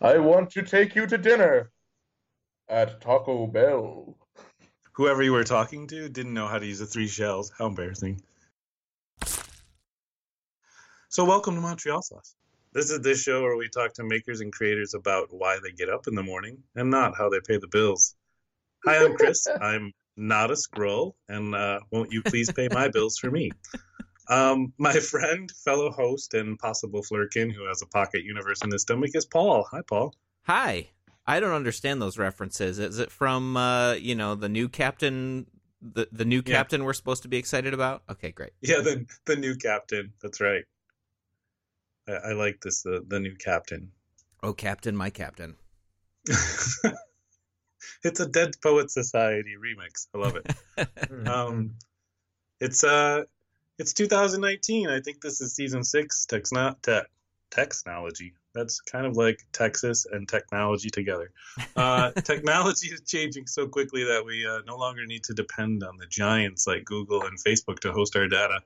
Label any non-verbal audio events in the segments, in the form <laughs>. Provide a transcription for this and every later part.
I want to take you to dinner at Taco Bell. Whoever you were talking to didn't know how to use the three shells. How embarrassing. So, welcome to Montreal Sauce. This is this show where we talk to makers and creators about why they get up in the morning and not how they pay the bills. Hi, I'm Chris. <laughs> I'm not a scroll, and uh, won't you please pay my bills for me? Um, <laughs> my friend, fellow host, and possible flirkin who has a pocket universe in his stomach is Paul. Hi, Paul. Hi. I don't understand those references. Is it from uh, you know the new captain, the the new Yeah. captain we're supposed to be excited about? Okay, great. Yeah, the the new captain. That's right. I, I like this. The the new captain. Oh, captain, my captain. <laughs> it's a Dead Poet Society remix. I love it. <laughs> um, it's uh, it's 2019. I think this is season six. Techno tech. technology. That's kind of like Texas and technology together. Uh, <laughs> technology is changing so quickly that we uh, no longer need to depend on the giants like Google and Facebook to host our data.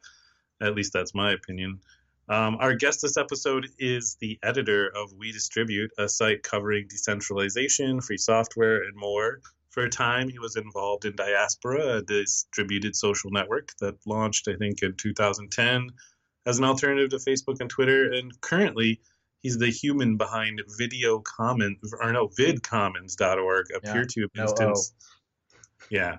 At least that's my opinion. Um, our guest this episode is the editor of We Distribute, a site covering decentralization, free software, and more. For a time, he was involved in Diaspora, a distributed social network that launched, I think, in 2010 as an alternative to Facebook and Twitter. And currently, he's the human behind Video Commons, or no, VidCommons.org, a Yeah. peer-to-peer No, instance. Yeah.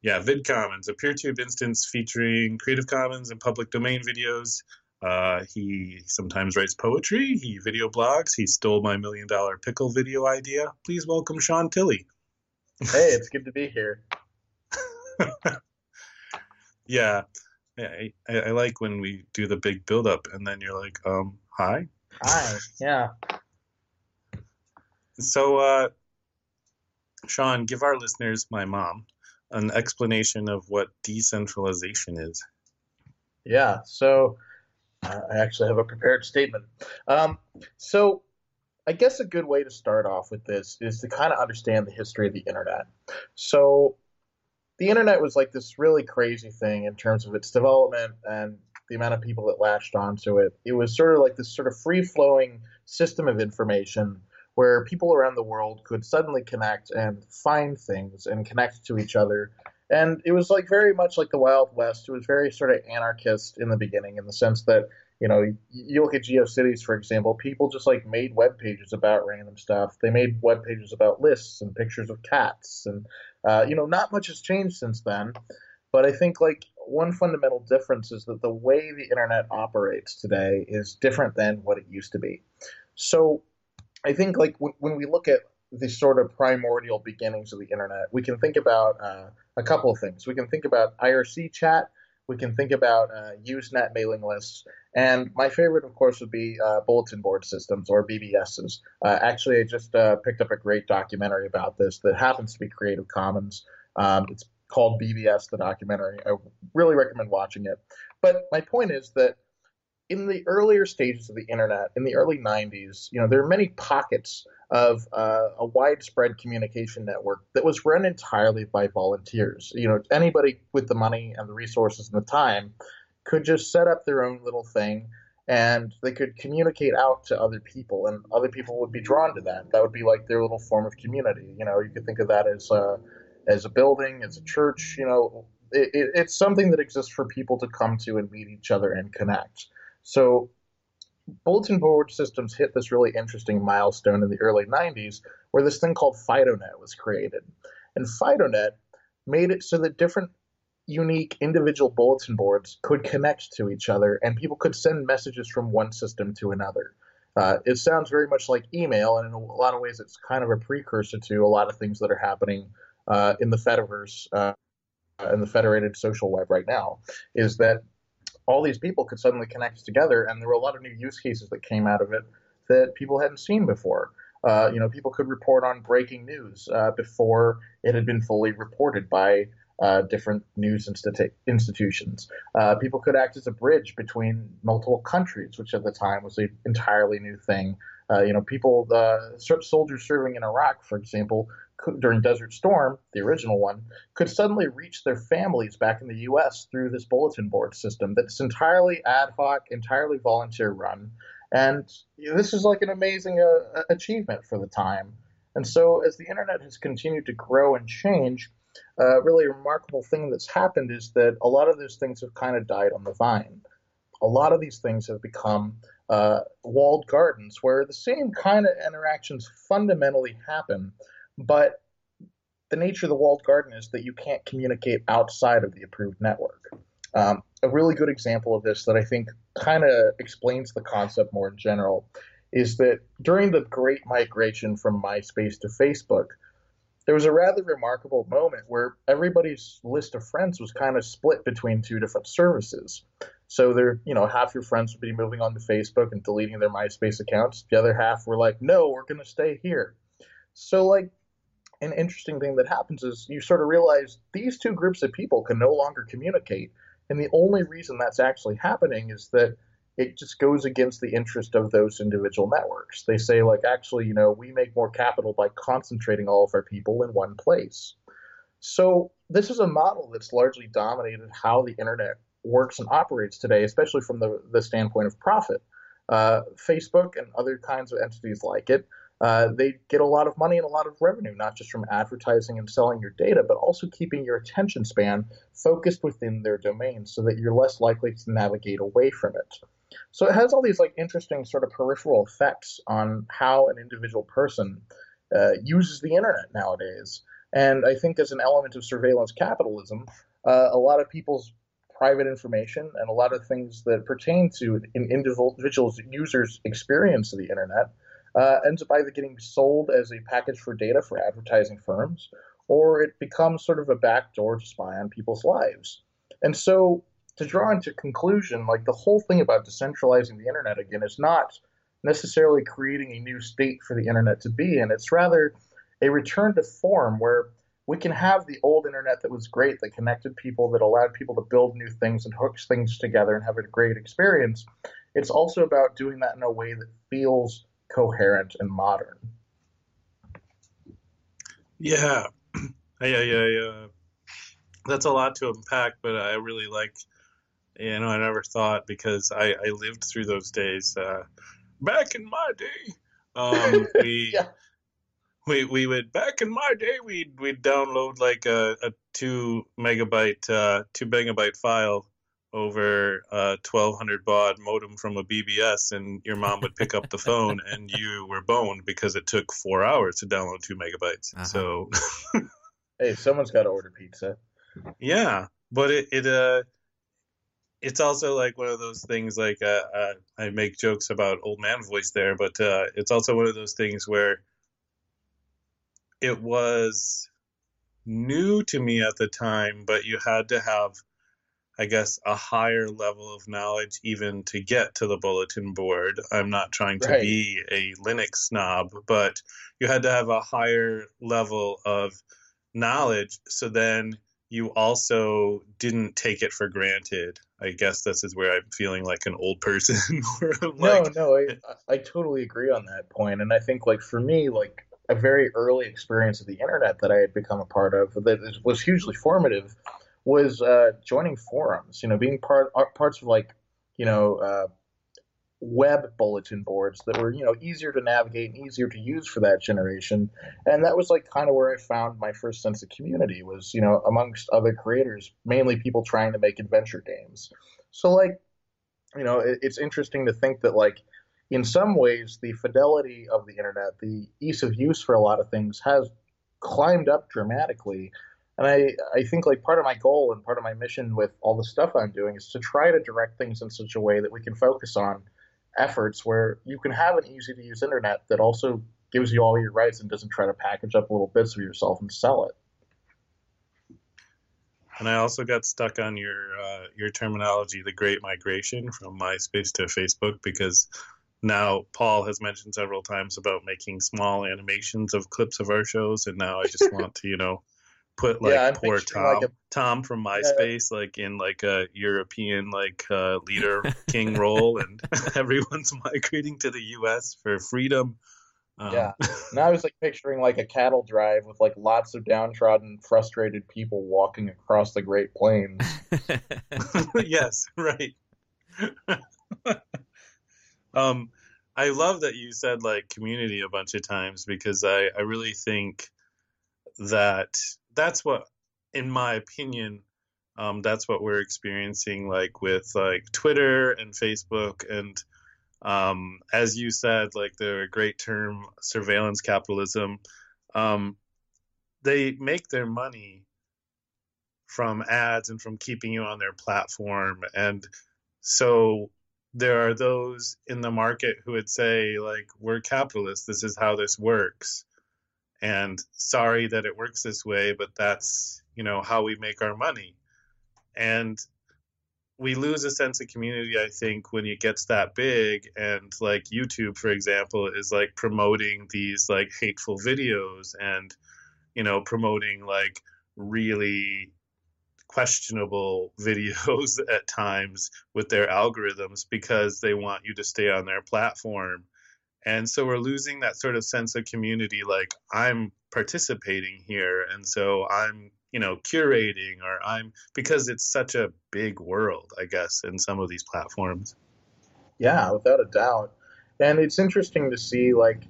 Yeah, VidCommons, a peer-to-peer instance featuring Creative Commons and public domain videos. Uh, he sometimes writes poetry. He video blogs. He stole my million dollar pickle video idea. Please welcome Sean Tilley. Hey, it's good to be here. <laughs> Yeah, I, I, I like when we do the big build up and then you're like, um, hi. Hi. Yeah. So, uh, Sean, give our listeners, my mom, an explanation of what decentralization is. Yeah. So uh, I actually have a prepared statement. Um, so I guess a good way to start off with this is to kind of understand the history of the internet. So the internet was like this really crazy thing in terms of its development and the amount of people that latched onto it. It was sort of like this sort of free flowing system of information where people around the world could suddenly connect and find things and connect to each other and it was like very much like the Wild West. It was very sort of anarchist in the beginning, in the sense that you know you look at GeoCities, for example. People just like made web pages about random stuff. They made web pages about lists and pictures of cats, and uh, you know not much has changed since then. But I think like one fundamental difference is that the way the internet operates today is different than what it used to be. So I think like when, when we look at the sort of primordial beginnings of the internet, we can think about uh, a couple of things. We can think about IRC chat. We can think about uh, Usenet mailing lists. And my favorite, of course, would be uh, bulletin board systems or BBSs. Uh, actually, I just uh, picked up a great documentary about this that happens to be Creative Commons. Um, it's called BBS, the documentary. I really recommend watching it. But my point is that in the earlier stages of the internet, in the early 90s, you know, there are many pockets of uh, a widespread communication network that was run entirely by volunteers. You know, anybody with the money and the resources and the time could just set up their own little thing and they could communicate out to other people and other people would be drawn to that. That would be like their little form of community. You know, you could think of that as a, as a building, as a church, you know, it, it, it's something that exists for people to come to and meet each other and connect. So bulletin board systems hit this really interesting milestone in the early 90s where this thing called FidoNet was created. And FidoNet made it so that different unique individual bulletin boards could connect to each other and people could send messages from one system to another. Uh, it sounds very much like email, and in a lot of ways, it's kind of a precursor to a lot of things that are happening uh, in the Fediverse, uh, in the federated social web right now. Is that all these people could suddenly connect together, and there were a lot of new use cases that came out of it that people hadn't seen before. Uh, you know, people could report on breaking news uh, before it had been fully reported by uh, different news institu- institutions. Uh, people could act as a bridge between multiple countries, which at the time was an entirely new thing. Uh, you know, people, uh, soldiers serving in Iraq, for example, during Desert Storm, the original one, could suddenly reach their families back in the U.S. through this bulletin board system that's entirely ad hoc, entirely volunteer run. And this is like an amazing uh, achievement for the time. And so, as the internet has continued to grow and change, a uh, really remarkable thing that's happened is that a lot of those things have kind of died on the vine. A lot of these things have become uh, walled gardens where the same kind of interactions fundamentally happen, but the nature of the walled garden is that you can't communicate outside of the approved network. Um, a really good example of this that I think kind of explains the concept more in general is that during the great migration from MySpace to Facebook, there was a rather remarkable moment where everybody's list of friends was kind of split between two different services. So there, you know, half your friends would be moving on to Facebook and deleting their MySpace accounts. The other half were like, no, we're going to stay here. So like an interesting thing that happens is you sort of realize these two groups of people can no longer communicate. And the only reason that's actually happening is that it just goes against the interest of those individual networks. They say, like, actually, you know, we make more capital by concentrating all of our people in one place. So this is a model that's largely dominated how the internet works and operates today, especially from the, the standpoint of profit. Uh, Facebook and other kinds of entities like it, uh, they get a lot of money and a lot of revenue, not just from advertising and selling your data, but also keeping your attention span focused within their domain so that you're less likely to navigate away from it. So it has all these like interesting sort of peripheral effects on how an individual person uh, uses the internet nowadays. And I think as an element of surveillance capitalism, uh, a lot of people's private information and a lot of things that pertain to an individual's users' experience of the internet uh, ends up either getting sold as a package for data for advertising firms, or it becomes sort of a backdoor to spy on people's lives. And so to draw into conclusion, like the whole thing about decentralizing the internet again is not necessarily creating a new state for the internet to be in. It's rather a return to form where we can have the old internet that was great, that connected people, that allowed people to build new things and hooks things together and have a great experience. It's also about doing that in a way that feels coherent and modern. Yeah, <clears throat> yeah, yeah, yeah. That's a lot to unpack, but I really like you know, I never thought because I, I lived through those days. Uh, back in my day, um, <laughs> we yeah. we we would back in my day we'd we'd download like a, a two megabyte uh, two megabyte file over a 1200 baud modem from a BBS, and your mom would pick up the phone, and you were boned because it took four hours to download two megabytes. Uh-huh. So, <laughs> hey, someone's got to order pizza. Yeah, but it it uh it's also like one of those things like uh, uh, I make jokes about old man voice there, but uh, it's also one of those things where it was new to me at the time, but you had to have, I guess, a higher level of knowledge even to get to the bulletin board. I'm not trying to right. be a Linux snob, but you had to have a higher level of knowledge. So then you also didn't take it for granted. I guess this is where I'm feeling like an old person. <laughs> like, no, no, I, I totally agree on that point. And I think like for me, like a very early experience of the internet that I had become a part of that was hugely formative was uh, joining forums. You know, being part uh, parts of like you know uh, web bulletin boards that were you know easier to navigate and easier to use for that generation and that was like kind of where i found my first sense of community was you know amongst other creators mainly people trying to make adventure games so like you know it, it's interesting to think that like in some ways the fidelity of the internet the ease of use for a lot of things has climbed up dramatically and I, I think like part of my goal and part of my mission with all the stuff I'm doing is to try to direct things in such a way that we can focus on efforts where you can have an easy to use internet that also gives you all your rights and doesn't try to package up little bits of yourself and sell it. And I also got stuck on your uh, your terminology, the Great Migration from MySpace to Facebook, because now Paul has mentioned several times about making small animations of clips of our shows, and now I just <laughs> want to, you know, put like yeah, poor Tom like a, Tom from MySpace yeah. like in like a European like uh, leader <laughs> king role, and <laughs> everyone's migrating to the U.S. for freedom. Um, yeah, <laughs> now I was like picturing like a cattle drive with like lots of downtrodden, frustrated people walking across the Great Plains. yes, right. um, I love that you said like community a bunch of times because I, I really think that that's what, in my opinion, um, that's what we're experiencing like with like Twitter and Facebook and um, as you said, like the great term surveillance capitalism. Um, they make their money from ads and from keeping you on their platform, and so there are those in the market who would say like we're capitalists this is how this works and sorry that it works this way but that's you know how we make our money and we lose a sense of community i think when it gets that big and like youtube for example is like promoting these like hateful videos and you know promoting like really questionable <laughs> videos at times with their algorithms because they want you to stay on their platform. And so we're losing that sort of sense of community like I'm participating here and so I'm, you know, curating or I'm because it's such a big world, I guess, in some of these platforms. Yeah, without a doubt. And it's interesting to see like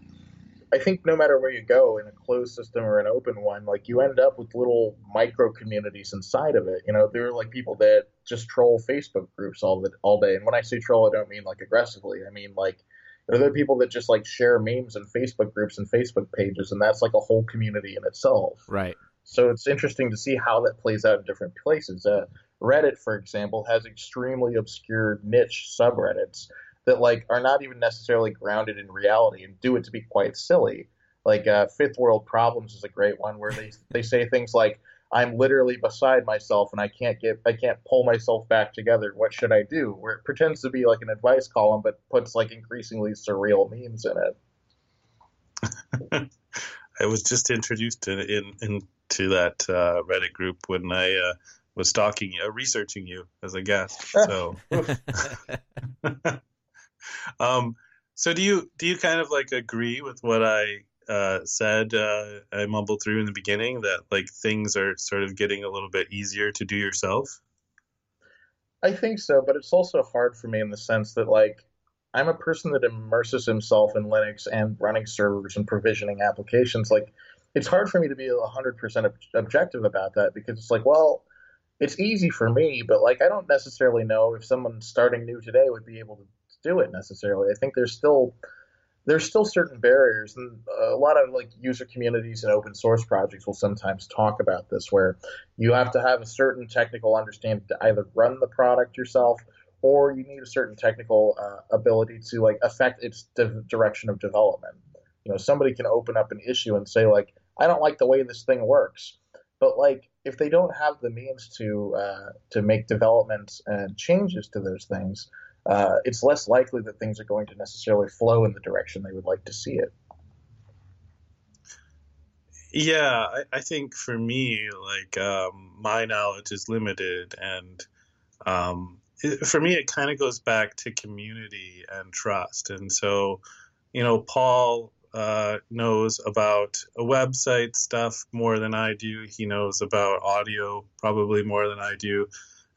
I think no matter where you go in a closed system or an open one, like you end up with little micro communities inside of it. You know, there are like people that just troll Facebook groups all the all day. And when I say troll, I don't mean like aggressively. I mean like are there people that just like share memes in Facebook groups and Facebook pages, and that's like a whole community in itself. Right. So it's interesting to see how that plays out in different places. Uh, Reddit, for example, has extremely obscure niche subreddits that like are not even necessarily grounded in reality and do it to be quite silly. Like uh, Fifth World Problems is a great one where they they say things like I'm literally beside myself and I can't get I can't pull myself back together. What should I do? Where it pretends to be like an advice column but puts like increasingly surreal memes in it. <laughs> I was just introduced in, in into that uh, Reddit group when I uh, was stalking you, uh, researching you as a guest. So <laughs> <laughs> um, so do you do you kind of like agree with what I uh, said? Uh, I mumbled through in the beginning that like things are sort of getting a little bit easier to do yourself. I think so, but it's also hard for me in the sense that like I'm a person that immerses himself in Linux and running servers and provisioning applications. Like it's hard for me to be 100% ob- objective about that because it's like, well, it's easy for me, but like I don't necessarily know if someone starting new today would be able to do it necessarily. I think there's still there's still certain barriers, and a lot of like user communities and open source projects will sometimes talk about this, where you have to have a certain technical understanding to either run the product yourself or you need a certain technical uh, ability to like affect its de- direction of development. You know, somebody can open up an issue and say like, I don't like the way this thing works, but like if they don't have the means to uh, to make developments and changes to those things, uh, it's less likely that things are going to necessarily flow in the direction they would like to see it. Yeah, I, I think for me, like um, my knowledge is limited, and um, it, for me, it kind of goes back to community and trust. And so, you know, Paul uh, knows about a website stuff more than I do. He knows about audio probably more than I do.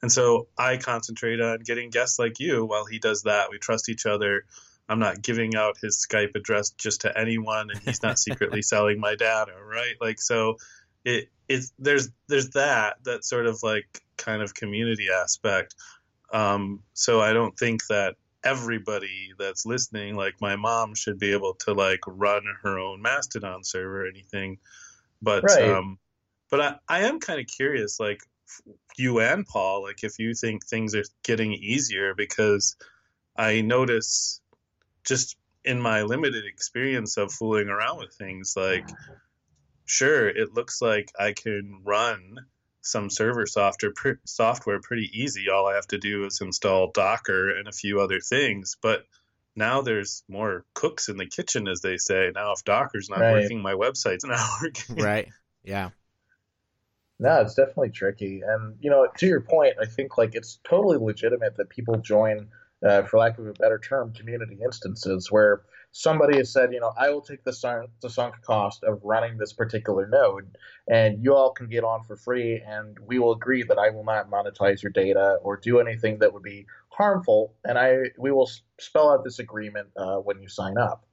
And so I concentrate on getting guests like you while he does that. We trust each other. I'm not giving out his Skype address just to anyone, and he's not secretly <laughs> selling my data, right? Like, so it it's there's there's that that sort of like kind of community aspect. Um, so I don't think that everybody that's listening, like my mom, should be able to like run her own Mastodon server or anything. But right. um, but I, I am kind of curious, like you and Paul, like if you think things are getting easier, because I notice just in my limited experience of fooling around with things, like sure, it looks like I can run some server software software pretty easy. All I have to do is install Docker and a few other things, but now there's more cooks in the kitchen, as they say. Now, if Docker's not right. working, my website's not <laughs> working. Right. Yeah. No, it's definitely tricky. And, you know, to your point, I think like it's totally legitimate that people join, uh, for lack of a better term, community instances where somebody has said, you know, I will take the sunk, the sunk cost of running this particular node, and you all can get on for free, and we will agree that I will not monetize your data or do anything that would be harmful, and I we will spell out this agreement uh, when you sign up.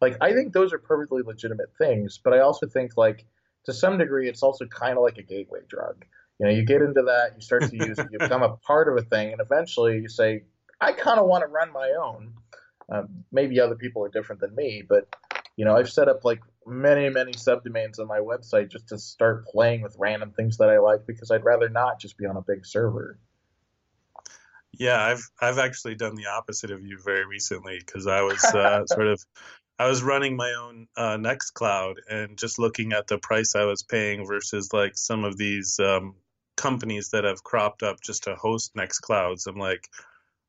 Like, I think those are perfectly legitimate things, but I also think like to some degree, it's also kind of like a gateway drug. You know, you get into that, you start to use it, you become a <laughs> part of a thing, and eventually you say, I kind of want to run my own. Um, maybe other people are different than me, but you know, I've set up like many, many subdomains on my website just to start playing with random things that I like because I'd rather not just be on a big server. Yeah, I've I've actually done the opposite of you very recently because I was <laughs> uh, sort of I was running my own uh, Nextcloud and just looking at the price I was paying versus like some of these um, companies that have cropped up just to host Nextclouds. I'm like,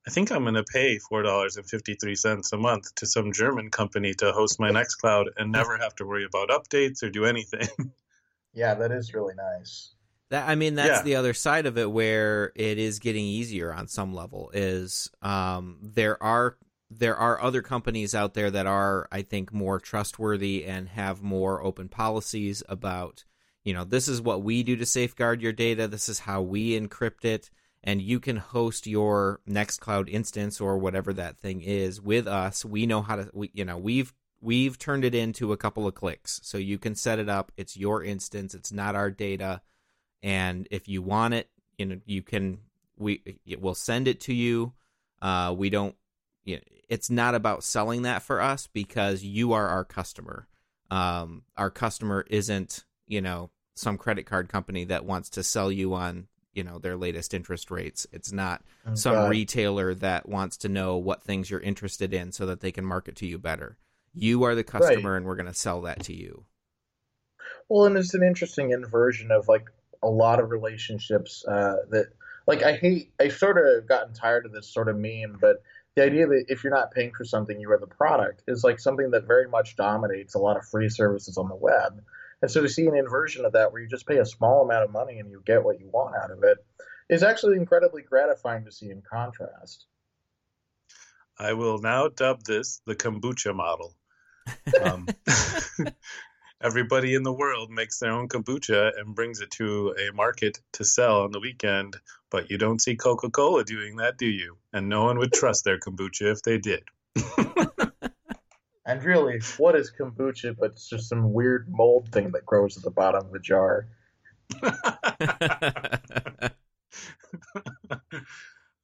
I think I'm going to pay four dollars and fifty three cents a month to some German company to host my Nextcloud and never have to worry about updates or do anything. <laughs> Yeah, that is really nice. That I mean, that's Yeah. the other side of it, where it is getting easier on some level. Is um, there are there are other companies out there that are, I think, more trustworthy and have more open policies about, you know, this is what we do to safeguard your data. This is how we encrypt it, and you can host your Nextcloud instance or whatever that thing is with us. We know how to, we, you know, we've we've turned it into a couple of clicks, so you can set it up. It's your instance. It's not our data and if you want it you know you can we will send it to you uh we don't it's not about selling that for us because you are our customer um our customer isn't you know some credit card company that wants to sell you on you know their latest interest rates it's not Oh, some God. retailer that wants to know what things you're interested in so that they can market to you better you are the customer and we're going to sell that to you Well, and it's an interesting inversion of like a lot of relationships uh, that, like, I hate. I sort of gotten tired of this sort of meme, but the idea that if you're not paying for something, you are the product is like something that very much dominates a lot of free services on the web. And so to see an inversion of that, where you just pay a small amount of money and you get what you want out of it, is actually incredibly gratifying to see in contrast. I will now dub this the kombucha model. Um, <laughs> everybody in the world makes their own kombucha and brings it to a market to sell on the weekend, but you don't see Coca Cola doing that, do you? And no one would trust their kombucha if they did. And really, what is kombucha but it's just some weird mold thing that grows at the bottom of a jar? <laughs> uh,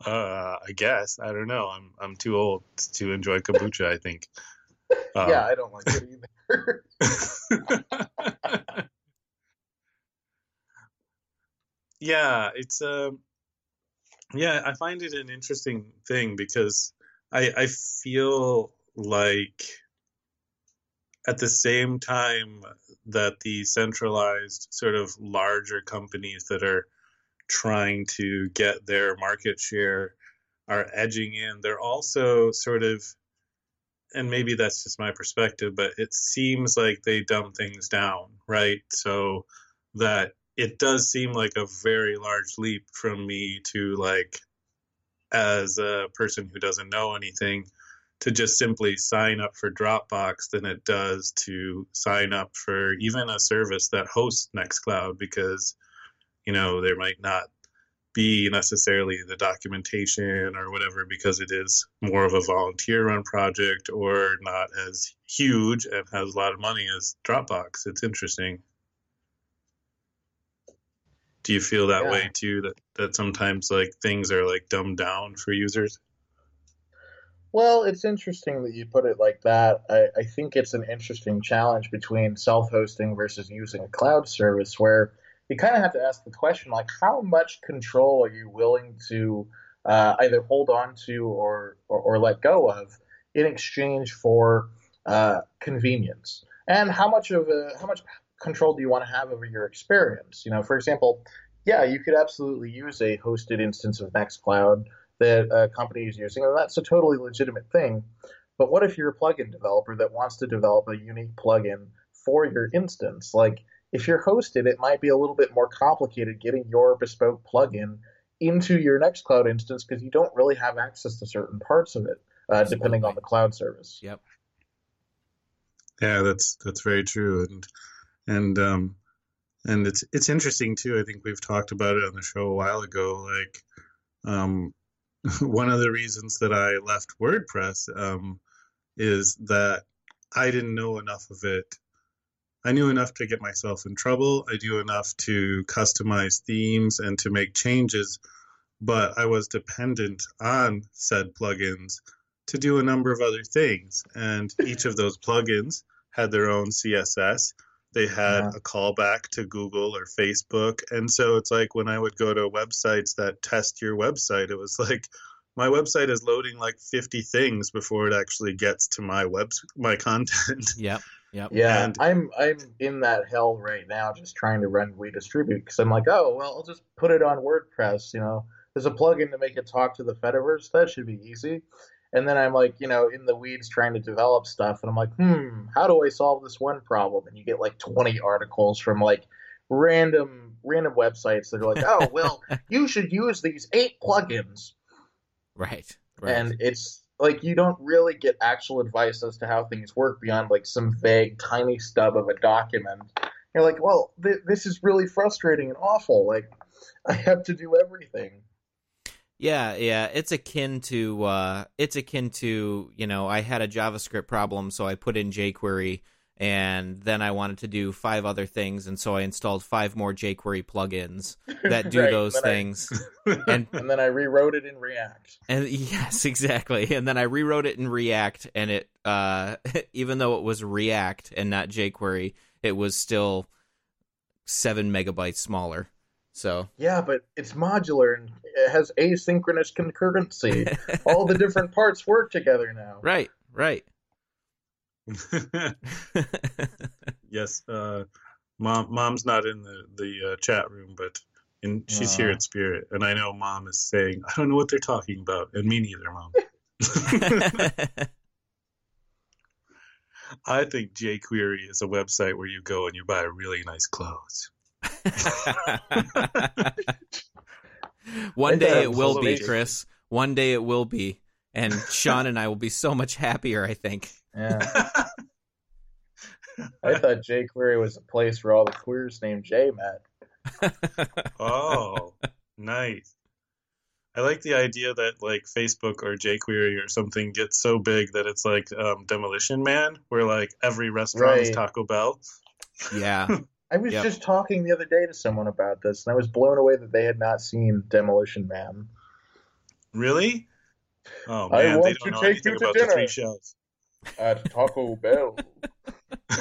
I guess I don't know. I'm I'm too old to enjoy kombucha. I think. <laughs> Um, yeah, I don't like it either. <laughs> yeah, it's um, yeah, I find it an interesting thing because I I feel like at the same time that the centralized sort of larger companies that are trying to get their market share are edging in, they're also sort of and maybe that's just my perspective, but it seems like they dumb things down, right? So that it does seem like a very large leap from me to like as a person who doesn't know anything to just simply sign up for Dropbox than it does to sign up for even a service that hosts Nextcloud because you know there might not be necessarily the documentation or whatever because it is more of a volunteer run project or not as huge and has a lot of money as Dropbox. It's interesting. Do you feel that Yeah. way too? That that sometimes like things are like dumbed down for users? Well, it's interesting that you put it like that. I, I think it's an interesting challenge between self-hosting versus using a cloud service where you kind of have to ask the question like how much control are you willing to uh, either hold on to or, or, or let go of in exchange for uh, convenience and how much of a, how much control do you want to have over your experience? You know for example yeah you could absolutely use a hosted instance of nextcloud that a company is using and that's a totally legitimate thing. But what if you're a plugin developer that wants to develop a unique plugin for your instance? Like if you're hosted, it might be a little bit more complicated getting your bespoke plugin into your Nextcloud instance because you don't really have access to certain parts of it, uh, depending on the cloud service. Yep. Yeah, that's that's very true, and and um, and it's it's interesting too. I think we've talked about it on the show a while ago. Like, um, <laughs> one of the reasons that I left WordPress um, is that I didn't know enough of it. I knew enough to get myself in trouble. I knew enough to customize themes and to make changes, but I was dependent on said plugins to do a number of other things. And each of those plugins had their own CSS. They had yeah. a callback to Google or Facebook. And so it's like when I would go to websites that test your website, it was like my website is loading like 50 things before it actually gets to my web my <laughs> content. Yep. Yep. Yeah, and, I'm I'm in that hell right now, just trying to run We Distribute because I'm like, oh well, I'll just put it on WordPress. You know, there's a plugin to make it talk to the Fediverse. That should be easy. And then I'm like, you know, in the weeds trying to develop stuff, and I'm like, hmm, how do I solve this one problem? And you get like 20 articles from like random random websites that are like, oh well, <laughs> you should use these eight plugins. Right. Right. And it's like you don't really get actual advice as to how things work beyond like some vague tiny stub of a document. You're like, well, th- this is really frustrating and awful. Like, I have to do everything. Yeah, yeah, it's akin to uh, it's akin to you know I had a JavaScript problem, so I put in jQuery and then I wanted to do five other things, and so I installed five more jQuery plugins that do <laughs> right, those things. I, <laughs> and, and then I rewrote it in React. And <laughs> yes, exactly. And then I rewrote it in React, and it uh, even though it was React and not jQuery, it was still seven megabytes smaller. So yeah, but it's modular and it has asynchronous concurrency. <laughs> All the different parts work together now. Right, right. <laughs> <laughs> yes, uh, mom. Mom's not in the the uh, chat room, but in, she's uh. here in spirit, and I know mom is saying, "I don't know what they're talking about," and me neither, mom. I think jQuery is a website where you go and you buy really nice clothes. <laughs> One day it will be, Chris. One day it will be. And Sean and I will be so much happier, I think. Yeah. <laughs> I thought jQuery was a place where all the queers named Jay met. <laughs> oh, nice. I like the idea that like Facebook or jQuery or something gets so big that it's like um, Demolition Man, where like every restaurant right. is Taco Bell. Yeah. I was yep. just talking the other day to someone about this, and I was blown away that they had not seen Demolition Man. Really? Oh man, I want they don't to know take you to dinner. the three shells at Taco Bell. <laughs>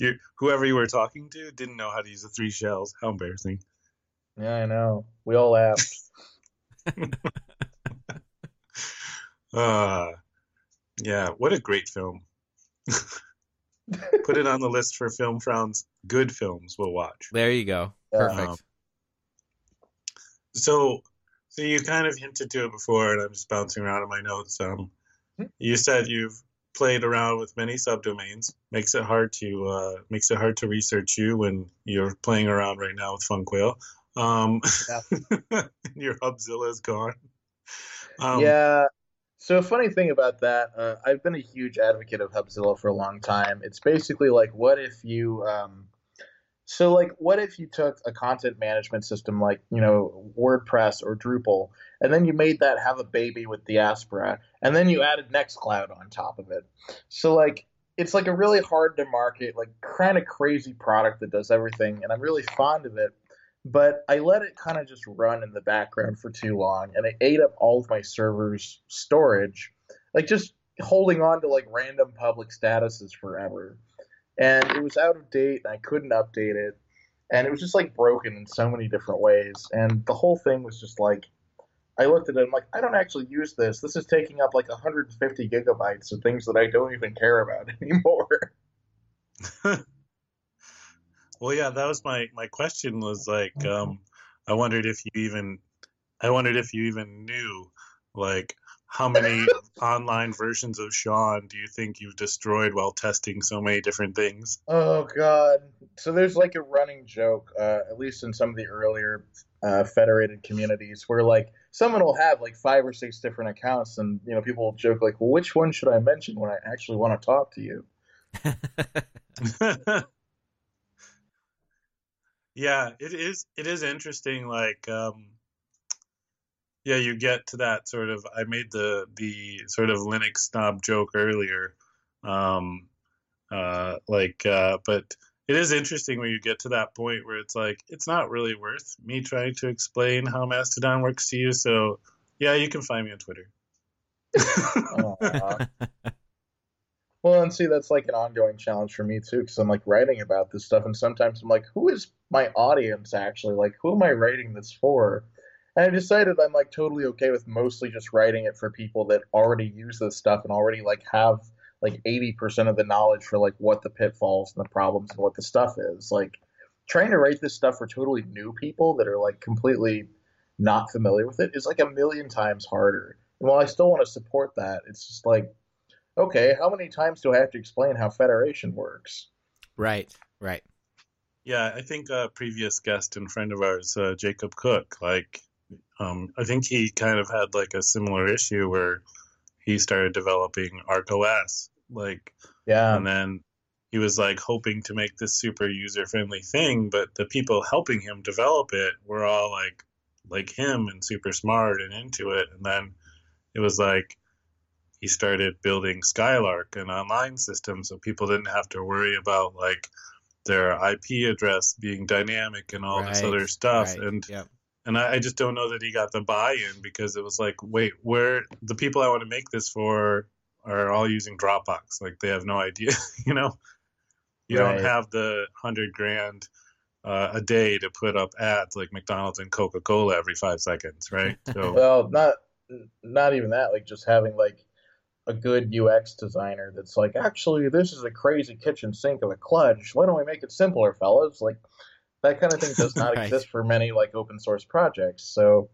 you, whoever you were talking to didn't know how to use the three shells. How embarrassing! Yeah, I know. We all laughed. uh, <laughs> <laughs> yeah, what a great film. Put it on the list for Film Frown's good films we'll watch. There you go. Perfect. Um, so, so you kind of hinted to it before, and I'm just bouncing around in my notes. Um, you said you've played around with many subdomains. Makes it hard to uh, makes it hard to research you when you're playing around right now with Funquail. Um, yeah. <laughs> your Hubzilla is gone. Um, yeah. So a funny thing about that, uh, I've been a huge advocate of Hubzilla for a long time. It's basically like, what if you um, so, like, what if you took a content management system like, you know, WordPress or Drupal, and then you made that have a baby with Diaspora, and then you added Nextcloud on top of it? So, like, it's like a really hard to market, like, kind of crazy product that does everything, and I'm really fond of it. But I let it kind of just run in the background for too long, and it ate up all of my server's storage, like, just holding on to like random public statuses forever. And it was out of date and I couldn't update it and it was just like broken in so many different ways and the whole thing was just like I looked at it I'm like I don't actually use this. This is taking up like 150 gigabytes of things that I don't even care about <laughs> anymore <laughs> well yeah that was my my question was like mm-hmm. um I wondered if you even I wondered if you even knew like how many <laughs> online versions of Sean do you think you've destroyed while testing so many different things? Oh God! So there's like a running joke, uh, at least in some of the earlier uh, federated communities, where like someone will have like five or six different accounts, and you know, people will joke like, "Well, which one should I mention when I actually want to talk to you?" <laughs> <laughs> yeah, it is. It is interesting. Like, um, yeah, you get to that sort of. I made the the sort of Linux snob joke earlier, um, uh, like, uh, but it is interesting when you get to that point where it's like it's not really worth me trying to explain how Mastodon works to you. So yeah, you can find me on Twitter. <laughs> well, and see, that's like an ongoing challenge for me too, because I'm like writing about this stuff, and sometimes I'm like, who is my audience actually? Like, who am I writing this for? And I decided I'm like totally okay with mostly just writing it for people that already use this stuff and already like have like 80% of the knowledge for like what the pitfalls and the problems and what the stuff is. Like trying to write this stuff for totally new people that are like completely not familiar with it is like a million times harder. And while I still want to support that, it's just like, okay, how many times do I have to explain how Federation works? Right, right. Yeah, I think a previous guest and friend of ours, uh, Jacob Cook, like, um, I think he kind of had like a similar issue where he started developing ArcOS, like, yeah, and then he was like hoping to make this super user friendly thing, but the people helping him develop it were all like like him and super smart and into it. And then it was like he started building Skylark, an online system, so people didn't have to worry about like their IP address being dynamic and all right, this other stuff. Right, and yep and I, I, just don't know that he got the buy-in because it was like, wait, where the people I want to make this for are all using Dropbox, like they have no idea, <laughs> you know. You right. don't have the hundred grand uh, a day to put up ads like McDonald's and Coca Cola every five seconds, right? So, well, not not even that. Like just having like a good UX designer that's like, actually, this is a crazy kitchen sink of a clutch. Why don't we make it simpler, fellas? Like that kind of thing does not <laughs> right. exist for many like open source projects. So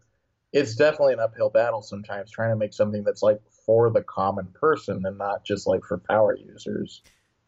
it's definitely an uphill battle sometimes trying to make something that's like for the common person and not just like for power users.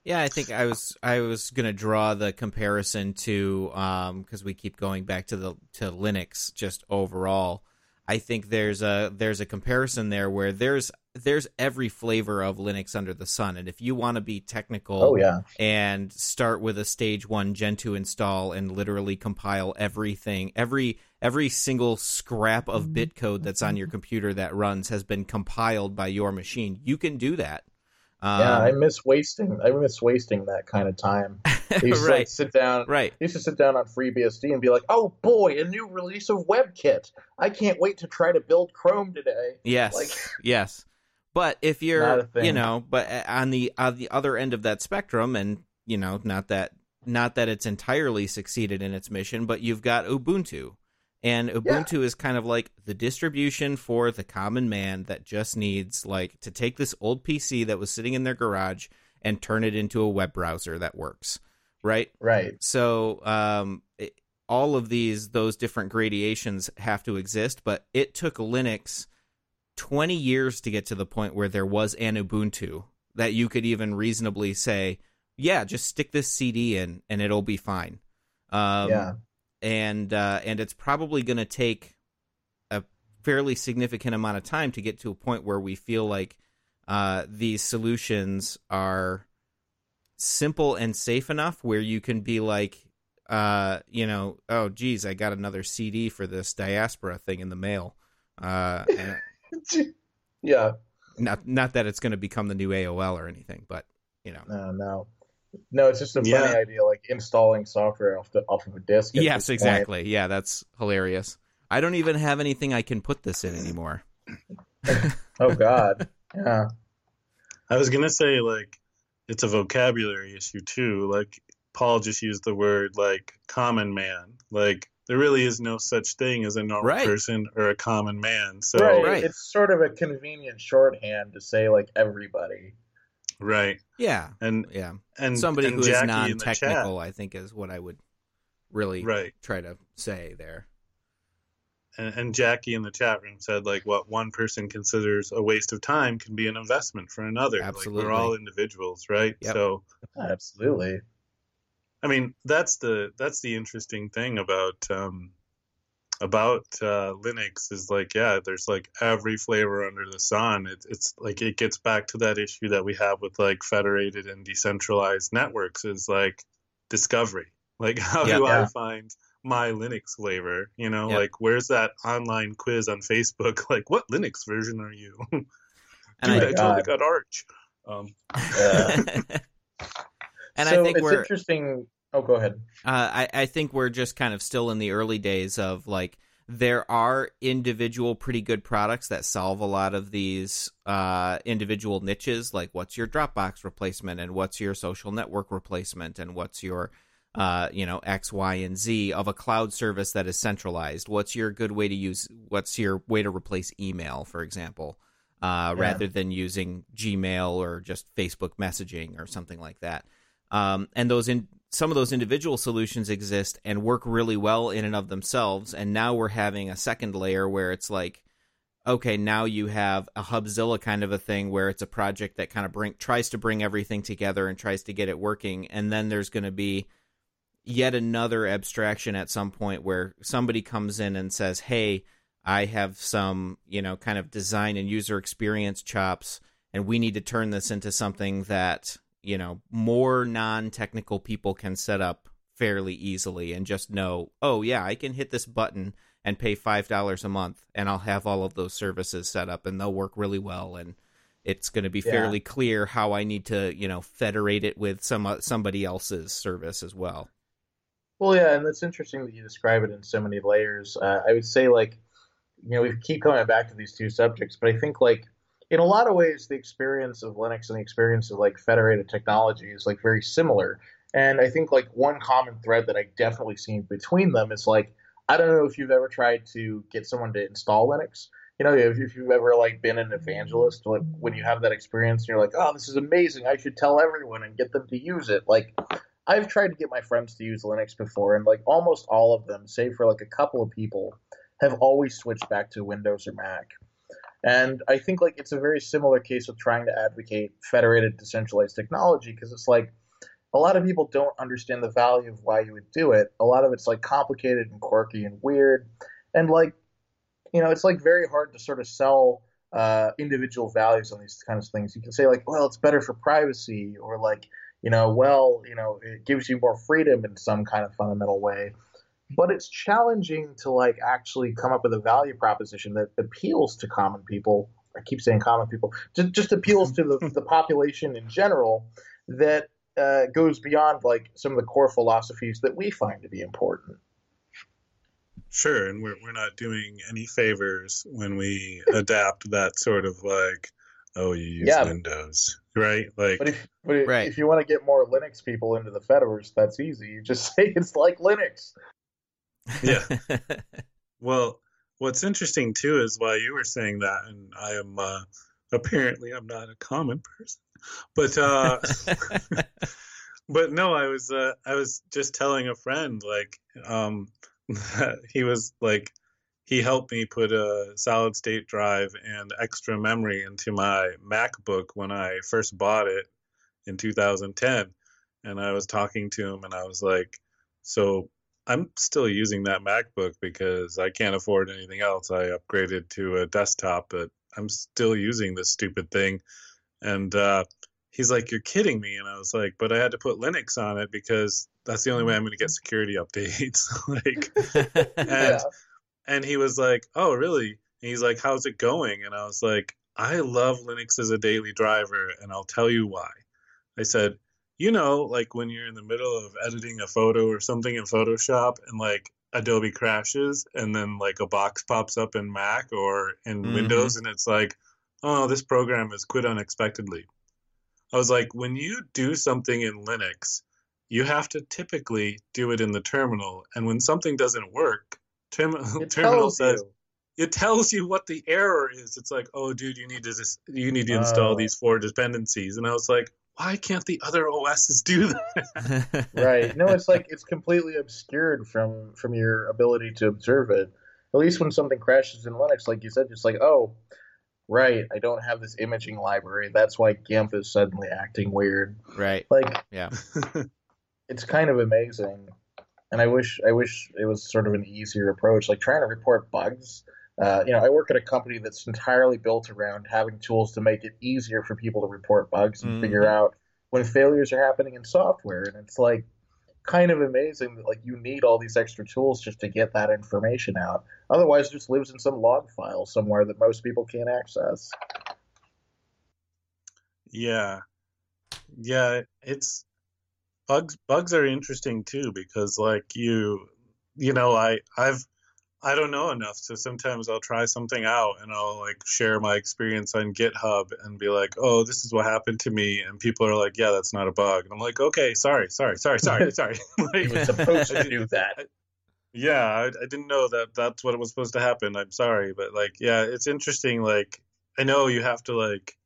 Yeah, I think I was I was gonna draw the comparison to because um, we keep going back to the to Linux just overall. I think there's a there's a comparison there where there's there's every flavor of Linux under the sun, and if you want to be technical, oh, yeah. and start with a stage one Gentoo install and literally compile everything, every every single scrap of mm-hmm. bitcode that's on your computer that runs has been compiled by your machine. You can do that. Um, yeah, I miss wasting. I miss wasting that kind of time. <laughs> I used right. to like, sit down. Right. I used to sit down on FreeBSD and be like, "Oh boy, a new release of WebKit! I can't wait to try to build Chrome today." Yes. Like, <laughs> yes. But if you're, you know, but uh, on the on the other end of that spectrum, and you know, not that not that it's entirely succeeded in its mission, but you've got Ubuntu, and Ubuntu yeah. is kind of like the distribution for the common man that just needs like to take this old PC that was sitting in their garage and turn it into a web browser that works. Right? Right. So, um, it, all of these, those different gradations have to exist, but it took Linux 20 years to get to the point where there was an Ubuntu that you could even reasonably say, yeah, just stick this CD in and it'll be fine. Um, yeah and uh, and it's probably going to take a fairly significant amount of time to get to a point where we feel like uh, these solutions are simple and safe enough where you can be like, uh, you know, oh geez, I got another CD for this diaspora thing in the mail. Uh, and, <laughs> yeah. Not not that it's going to become the new AOL or anything, but you know. No, no. No, it's just a funny yeah. idea, like installing software off the off of a disk. Yes, exactly. Point. Yeah, that's hilarious. I don't even have anything I can put this in anymore. <laughs> oh God. Yeah. I was gonna say like it's a vocabulary issue too. Like Paul just used the word like common man. Like there really is no such thing as a normal right. person or a common man. So right. right. it's sort of a convenient shorthand to say like everybody. Right. Yeah. And yeah. And somebody and who Jackie is non-technical, I think, is what I would really right. try to say there. And, and Jackie in the chat room said, like, what one person considers a waste of time can be an investment for another. Absolutely. Like, we're all individuals, right? Yep. So, absolutely. I mean, that's the that's the interesting thing about um, about uh, Linux is like, yeah, there's like every flavor under the sun. It, it's like it gets back to that issue that we have with like federated and decentralized networks is like discovery. <laughs> Like, how do yeah. I find my Linux flavor? You know, like where's that online quiz on Facebook? <laughs> Like, what Linux version are you? <laughs> Dude, And I, totally got Arch. Um, Yeah. and so I think it's we're interesting. Oh, go ahead. Uh, I, I think we're just kind of still in the early days of like there are individual pretty good products that solve a lot of these uh, individual niches like what's your dropbox replacement and what's your social network replacement and what's your uh, you know x y and z of a cloud service that is centralized what's your good way to use what's your way to replace email for example uh, Yeah. rather than using gmail or just facebook messaging or something like that um, and those in some of those individual solutions exist and work really well in and of themselves and now we're having a second layer where it's like okay now you have a hubzilla kind of a thing where it's a project that kind of bring tries to bring everything together and tries to get it working and then there's going to be yet another abstraction at some point where somebody comes in and says hey i have some you know kind of design and user experience chops and we need to turn this into something that you know more non-technical people can set up fairly easily and just know oh yeah i can hit this button and pay five dollars a month and i'll have all of those services set up and they'll work really well and it's going to be Yeah. fairly clear how i need to you know federate it with some uh, somebody else's service as well Well, yeah, and it's interesting that you describe it in so many layers. Uh, I would say, like, you know, we keep coming back to these two subjects, but I think, like, in a lot of ways, the experience of Linux and the experience of like federated technology is like very similar. And I think like one common thread that I definitely see between them is like, I don't know if you've ever tried to get someone to install Linux. You know, if, if you've ever like been an evangelist, like when you have that experience, and you're like, oh, this is amazing. I should tell everyone and get them to use it. Like, I've tried to get my friends to use Linux before, and like almost all of them, save for like a couple of people, have always switched back to Windows or Mac. And I think like it's a very similar case with trying to advocate federated decentralized technology because it's like a lot of people don't understand the value of why you would do it. A lot of it's like complicated and quirky and weird, and like you know, it's like very hard to sort of sell uh, individual values on these kinds of things. You can say like, well, it's better for privacy, or like, you know, well, you know, it gives you more freedom in some kind of fundamental way. But it's challenging to like actually come up with a value proposition that appeals to common people. I keep saying common people, just, just appeals to the, <laughs> the population in general that uh, goes beyond like some of the core philosophies that we find to be important. Sure, and we're we're not doing any favors when we adapt that sort of like, oh, you use Yeah. Windows, right? Like, But if but if, Right. if you want to get more Linux people into the Fediverse, that's easy. You just <laughs> say it's like Linux. Yeah. <laughs> well, what's interesting too is while you were saying that, and I am uh, apparently I'm not a common person, but uh, <laughs> but no, I was uh, I was just telling a friend like um, <laughs> he was like he helped me put a solid state drive and extra memory into my MacBook when I first bought it in 2010 and I was talking to him and I was like so I'm still using that MacBook because I can't afford anything else. I upgraded to a desktop, but I'm still using this stupid thing. And uh, he's like, You're kidding me. And I was like, But I had to put Linux on it because that's the only way I'm going to get security <laughs> updates. <laughs> like, <laughs> and, Yeah. and he was like, Oh, really? And he's like, How's it going? And I was like, I love Linux as a daily driver, and I'll tell you why. I said, you know, like when you're in the middle of editing a photo or something in Photoshop and like Adobe crashes and then like a box pops up in Mac or in Mhm. Windows and it's like, oh, this program has quit unexpectedly. I was like, when you do something in Linux, you have to typically do it in the terminal. And when something doesn't work, term- <laughs> terminal says, you. it tells you what the error is. It's like, oh, dude, you need to just you need to install Oh. these four dependencies. And I was like, why can't the other OSs do that? <laughs> <laughs> right. No, it's like it's completely obscured from from your ability to observe it. At least when something crashes in Linux, like you said, it's like, oh, right, I don't have this imaging library. That's why GIMP is suddenly acting weird. right. Like Yeah. <laughs> it's kind of amazing. and I wish I wish it was sort of an easier approach, like trying to report bugs. Uh, you know, I work at a company that's entirely built around having tools to make it easier for people to report bugs and mm-hmm. figure out when failures are happening in software. And it's like kind of amazing that like you need all these extra tools just to get that information out. Otherwise, it just lives in some log file somewhere that most people can't access. Yeah, yeah, it's bugs. Bugs are interesting too because like you, you know, I I've I don't know enough, so sometimes I'll try something out and I'll like share my experience on GitHub and be like, "Oh, this is what happened to me," and people are like, "Yeah, that's not a bug," and I'm like, "Okay, sorry, sorry, sorry, sorry, <laughs> sorry." <laughs> like, you were supposed to do that. I, yeah, I, I didn't know that that's what was supposed to happen. I'm sorry, but like, yeah, it's interesting. Like, I know you have to like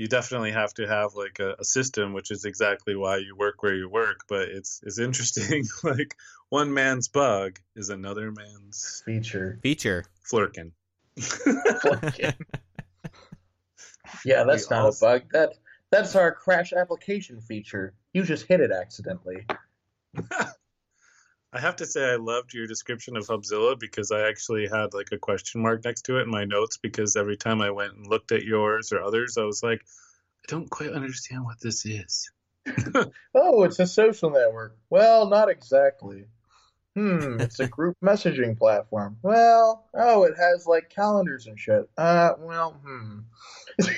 you definitely have to have like a, a, system, which is exactly why you work where you work. But it's it's interesting. <laughs> like one man's bug is another man's feature. Feature. Flirkin. <laughs> yeah, that's we not also... a bug. That that's our crash application feature. You just hit it accidentally. <laughs> I have to say I loved your description of Hubzilla because I actually had like a question mark next to it in my notes because every time I went and looked at yours or others, I was like, I don't quite understand what this is. <laughs> oh, it's a social network. Well, not exactly. Hmm, it's a group <laughs> messaging platform. Well, oh, it has like calendars and shit. Uh, well, hmm. <laughs>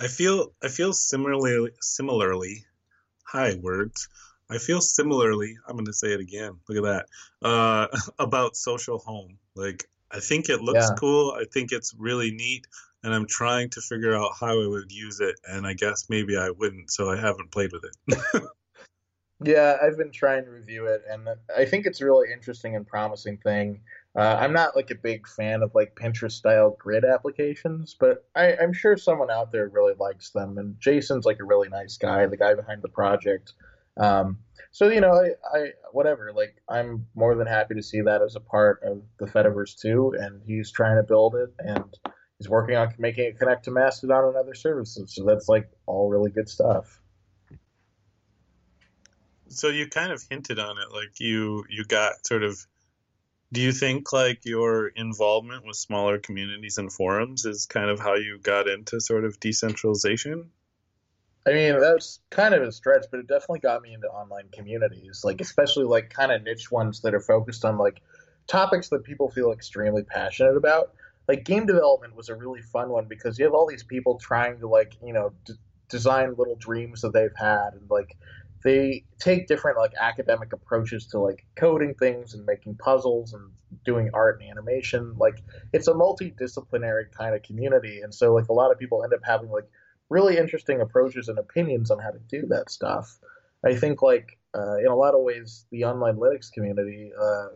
I feel I feel similarly similarly. Hi, words. I feel similarly. I'm going to say it again. Look at that uh, <laughs> about Socialhome. Like I think it looks yeah. cool. I think it's really neat, and I'm trying to figure out how I would use it. And I guess maybe I wouldn't, so I haven't played with it. <laughs> yeah, I've been trying to review it, and I think it's a really interesting and promising thing. Uh, I'm not like a big fan of like Pinterest style grid applications, but I, I'm sure someone out there really likes them. And Jason's like a really nice guy, the guy behind the project. Um, so you know, I, I, whatever. Like, I'm more than happy to see that as a part of the Fediverse too, and he's trying to build it, and he's working on making it connect to Mastodon and other services. So that's like all really good stuff. So you kind of hinted on it, like you you got sort of. Do you think like your involvement with smaller communities and forums is kind of how you got into sort of decentralization? I mean, that's kind of a stretch, but it definitely got me into online communities, like especially like kind of niche ones that are focused on like topics that people feel extremely passionate about. Like game development was a really fun one because you have all these people trying to like you know d- design little dreams that they've had, and like they take different like academic approaches to like coding things and making puzzles and doing art and animation. Like it's a multidisciplinary kind of community, and so like a lot of people end up having like really interesting approaches and opinions on how to do that stuff. I think, like, uh, in a lot of ways, the online Linux community uh,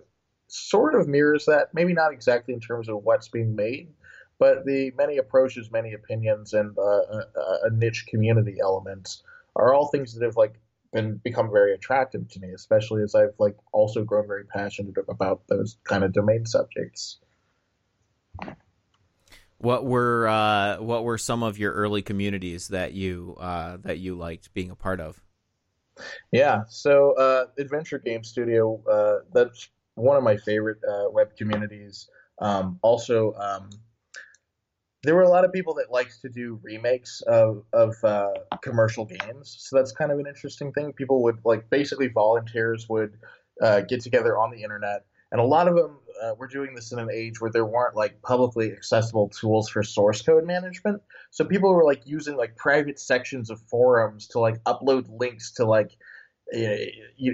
sort of mirrors that. Maybe not exactly in terms of what's being made, but the many approaches, many opinions, and uh, a, a, niche community elements are all things that have like been become very attractive to me, especially as I've like also grown very passionate about those kind of domain subjects. What were uh, what were some of your early communities that you uh, that you liked being a part of? Yeah, so uh, Adventure Game Studio uh, that's one of my favorite uh, web communities. Um, also, um, there were a lot of people that liked to do remakes of of uh, commercial games, so that's kind of an interesting thing. People would like basically volunteers would get together on the internet and a lot of them uh, were doing this in an age where there weren't like publicly accessible tools for source code management. So people were like using like private sections of forums to like upload links to like uh,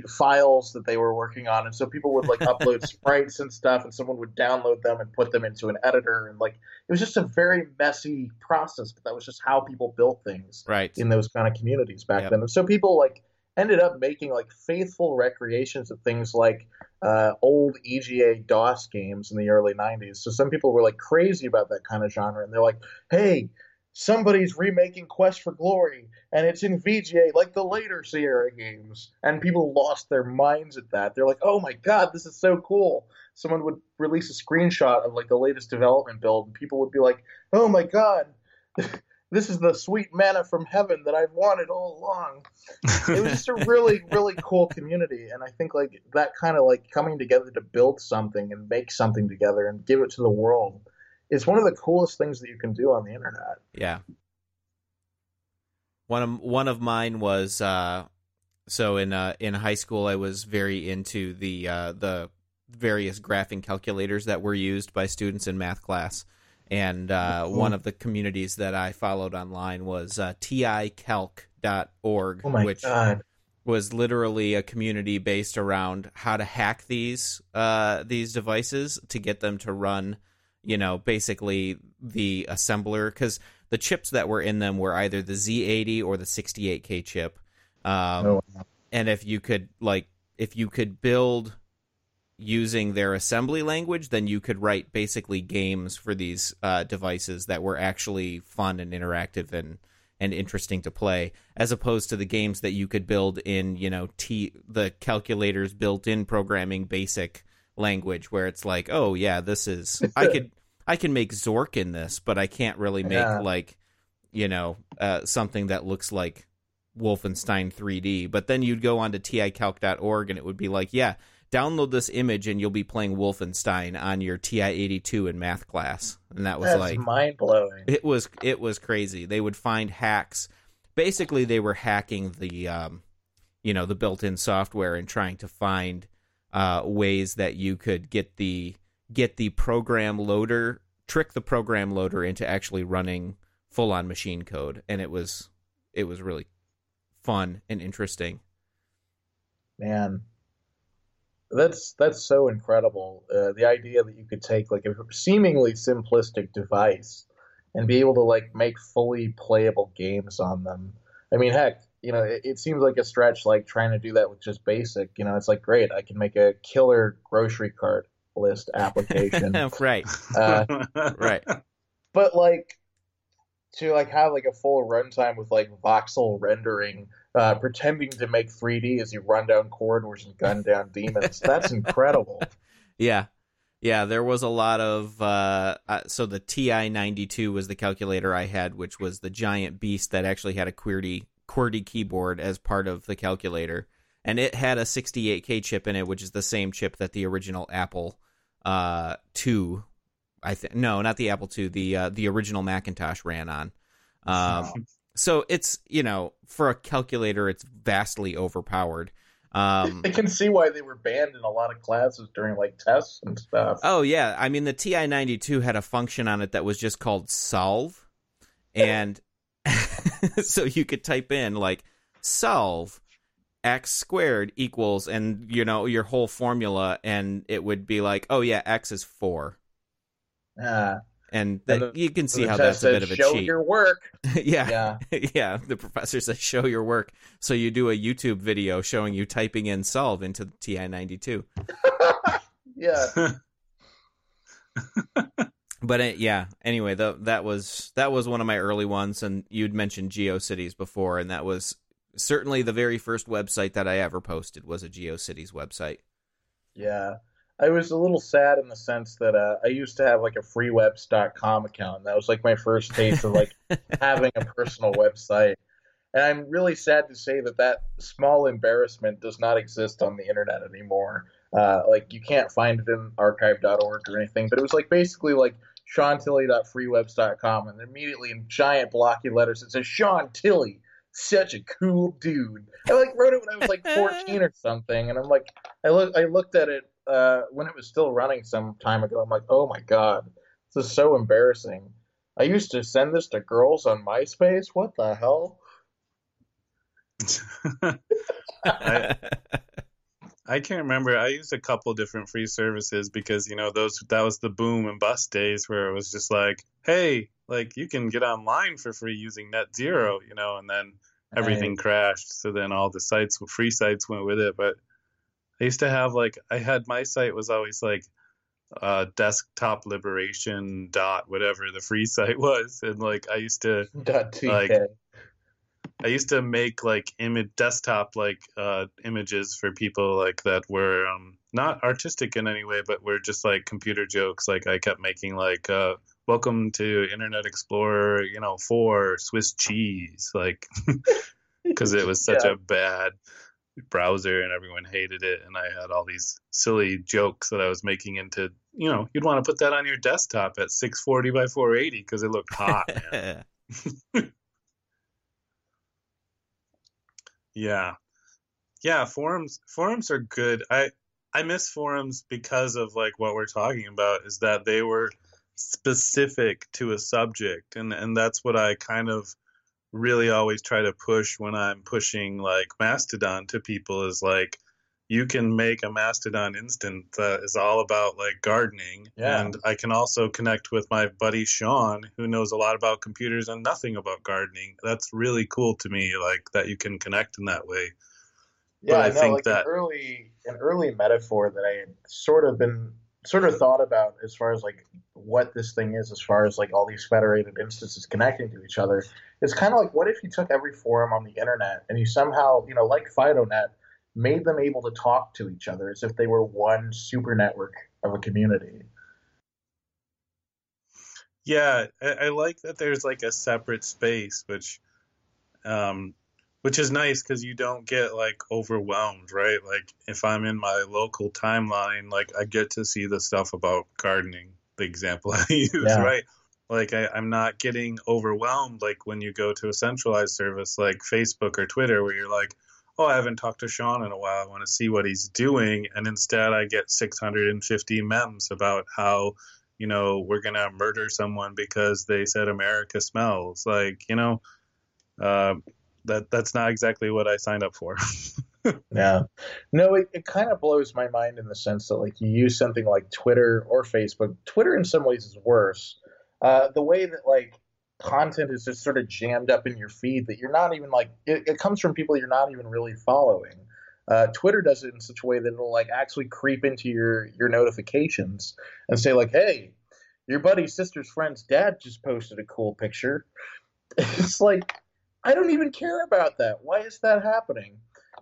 files that they were working on. And so people would like upload <laughs> sprites and stuff and someone would download them and put them into an editor. And like it was just a very messy process but that was just how people built things right. in those kind of communities back yep. then. And so people like ended up making like faithful recreations of things like uh, old EGA DOS games in the early 90s. So some people were like crazy about that kind of genre, and they're like, hey, somebody's remaking Quest for Glory, and it's in VGA like the later Sierra games. And people lost their minds at that. They're like, oh my god, this is so cool. Someone would release a screenshot of like the latest development build, and people would be like, oh my god. This is the sweet manna from heaven that I've wanted all along. it was just a <laughs> really, really cool community, and I think like that kind of like coming together to build something and make something together and give it to the world is one of the coolest things that you can do on the internet. Yeah. One of one of mine was uh, so in uh, in high school I was very into the uh, the various graphing calculators that were used by students in math class and uh, one of the communities that I followed online was uh, ticalc.org, oh which God. was literally a community based around how to hack these uh, these devices to get them to run, you know, basically the assembler because the chips that were in them were either the Z80 or the 68K chip. Um, Oh, wow. and if you could like if you could build using their assembly language then you could write basically games for these uh, devices that were actually fun and interactive and and interesting to play as opposed to the games that you could build in you know t the calculators built in programming basic language where it's like oh yeah this is <laughs> i could i can make zork in this but i can't really make Yeah. like you know uh, something that looks like Wolfenstein 3D. But then you'd go on to ticalc.org and it would be like, yeah, download this image and you'll be playing Wolfenstein on your TI-82 in math class. And that was That's like mind blowing. it was it was crazy. They would find hacks. Basically, they were hacking the um, you know the built-in software and trying to find uh, ways that you could get the get the program loader trick the program loader into actually running full-on machine code, and it was it was really fun and interesting. Man, that's that's so incredible. Uh, the idea that you could take like a seemingly simplistic device and be able to like make fully playable games on them. I mean, heck, you know, it, it seems like a stretch like trying to do that with just basic. You know, it's like great, I can make a killer grocery cart list application. <laughs> right, Uh, <laughs> right. but like to like have like a full runtime with like voxel rendering uh, pretending to make 3d as you run down corridors and gun down demons. That's <laughs> incredible. Yeah. Yeah, there was a lot of uh, uh so the TI-92 was the calculator I had which was the giant beast that actually had a QWERTY QWERTY keyboard as part of the calculator. And it had a 68K chip in it which is the same chip that the original Apple uh 2 I think no, not the Apple II. The uh, the original Macintosh ran on. Um, <laughs> so it's you know for a calculator, it's vastly overpowered. Um, I can see why they were banned in a lot of classes during like tests and stuff. Oh yeah, I mean the TI ninety two had a function on it that was just called solve, and <laughs> so you could type in like solve x squared equals and you know your whole formula and it would be like oh yeah x is 4 uh, and that, the, you can see how that's says, a bit of a show cheat. your work. <laughs> yeah, yeah, <laughs> yeah. The professor says, "Show your work." So you do a YouTube video showing you typing in "solve" into TI ninety two. <laughs> Yeah. but it, yeah. Anyway, the, that was that was one of my early ones, and you'd mentioned GeoCities before, and that was certainly the very first website that I ever posted was a GeoCities website. Yeah. I was a little sad in the sense that uh, I used to have like a freewebs.com account. and That was like my first taste of like <laughs> having a personal website. And I'm really sad to say that that small embarrassment does not exist on the internet anymore. Uh, like you can't find it in archive.org or anything, but it was like basically like seantilly.freewebs.com and immediately in giant blocky letters it says Sean Tilley, such a cool dude. I like wrote it when I was like 14 or something, and I'm like, I look, I looked at it uh, when it was still running some time ago. I'm like, oh my god, this is so embarrassing. I used to send this to girls on MySpace. What the hell? I, I can't remember. I used a couple different free services because you know those that was the boom and bust days where it was just like, hey, like you can get online for free using NetZero, you know, and then everything crashed. So then all the sites, free sites, went with it. But I used to have like I had my site was always like uh, desktop liberation dot whatever the free <laughs> site was, and like I used to Dot TK. like, I used to make like image desktop like uh, images for people like that were um, not artistic in any way, but were just like computer jokes. Like I kept making like uh, welcome to Internet Explorer, you know, for Swiss cheese, like <laughs> because it was such yeah. a bad browser and everyone hated it and I had all these silly jokes that I was making into you know you'd want to put that on your desktop at 640 by 480 because it looked hot <laughs> yeah. Yeah forums forums are good. I I miss forums because of like what we're talking about is that they were specific to a subject and and that's what I kind of really always try to push when I'm pushing like Mastodon to people is like you can make a Mastodon instant that is all about like gardening. Yeah. And I can also connect with my buddy Sean, who knows a lot about computers and nothing about gardening. That's really cool to me, like that you can connect in that way. Yeah, but I, I know, think like that an early an early metaphor that I had sort of been sort of thought about as far as like what this thing is, as far as like all these federated instances connecting to each other. It's kind of like what if you took every forum on the internet and you somehow, you know, like FidoNet, made them able to talk to each other as if they were one super network of a community. Yeah, I, I like that there's like a separate space, which um, which is nice because you don't get like overwhelmed, right? Like if I'm in my local timeline, like I get to see the stuff about gardening, the example <laughs> I use, yeah. right? Like I, I'm not getting overwhelmed like when you go to a centralized service like Facebook or Twitter where you're like, oh, I haven't talked to Sean in a while. I want to see what he's doing. And instead I get 650 memes about how, you know, we're going to murder someone because they said America smells. Like, you know, uh, that that's not exactly what I signed up for. <laughs> yeah. No, it, it kind of blows my mind in the sense that like you use something like Twitter or Facebook. Twitter in some ways is worse. Uh, the way that like content is just sort of jammed up in your feed that you're not even like it, it comes from people you're not even really following. Uh, Twitter does it in such a way that it'll like actually creep into your your notifications and say like, "Hey, your buddy's sister's friend's dad just posted a cool picture." <laughs> It's like I don't even care about that. Why is that happening?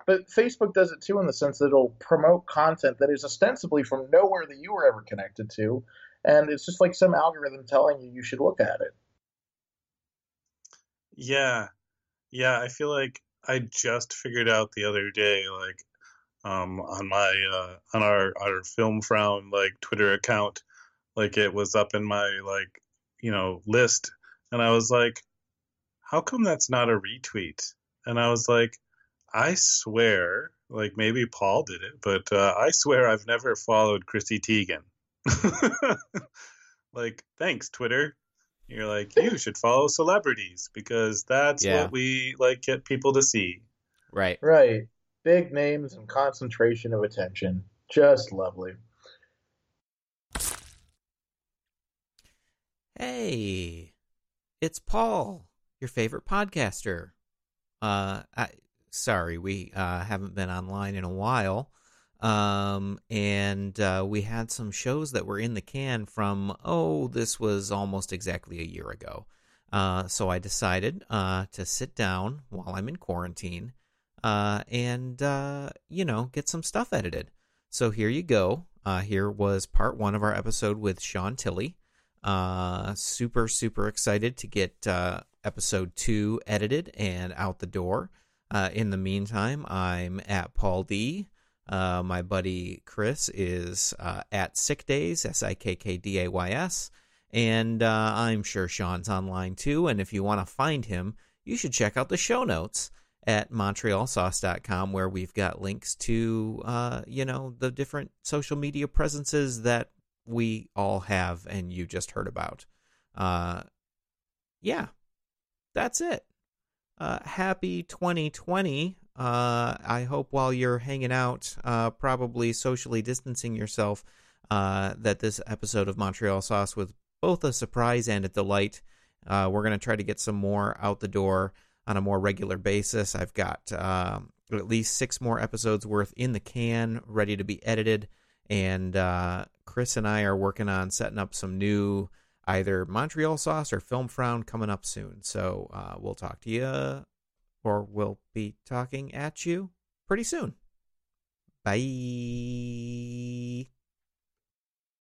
But Facebook does it too in the sense that it'll promote content that is ostensibly from nowhere that you were ever connected to. And it's just like some algorithm telling you you should look at it. Yeah. Yeah. I feel like I just figured out the other day, like, um, on my, uh, on our, our film frown, like Twitter account, like it was up in my, like, you know, list. And I was like, how come that's not a retweet? And I was like, I swear, like maybe Paul did it, but uh, I swear I've never followed Chrissy Teigen. <laughs> like, thanks, Twitter. You're like, you <laughs> should follow celebrities because that's yeah. what we like get people to see. Right. Right. Big names and concentration of attention. Just lovely. Hey, it's Paul your favorite podcaster. Uh, I, sorry, we uh, haven't been online in a while. Um, and uh, we had some shows that were in the can from, oh, this was almost exactly a year ago. Uh, so I decided uh, to sit down while I'm in quarantine uh, and, uh, you know, get some stuff edited. So here you go. Uh, here was part one of our episode with Sean Tilley. Uh, super, super excited to get uh, episode two edited and out the door. Uh, in the meantime, I'm at Paul D. Uh, my buddy Chris is uh, at Sick Days, S I K K D A Y S. And uh, I'm sure Sean's online too. And if you want to find him, you should check out the show notes at montrealsauce.com where we've got links to, uh, you know, the different social media presences that we all have and you just heard about. Uh, yeah, that's it. Uh, happy 2020. Uh, I hope while you're hanging out, uh, probably socially distancing yourself, uh, that this episode of Montreal Sauce was both a surprise and a delight. Uh, we're going to try to get some more out the door on a more regular basis. I've got um, at least six more episodes worth in the can, ready to be edited. And uh, Chris and I are working on setting up some new either Montreal Sauce or Film Frown coming up soon. So uh, we'll talk to you, or we'll be talking at you pretty soon. Bye.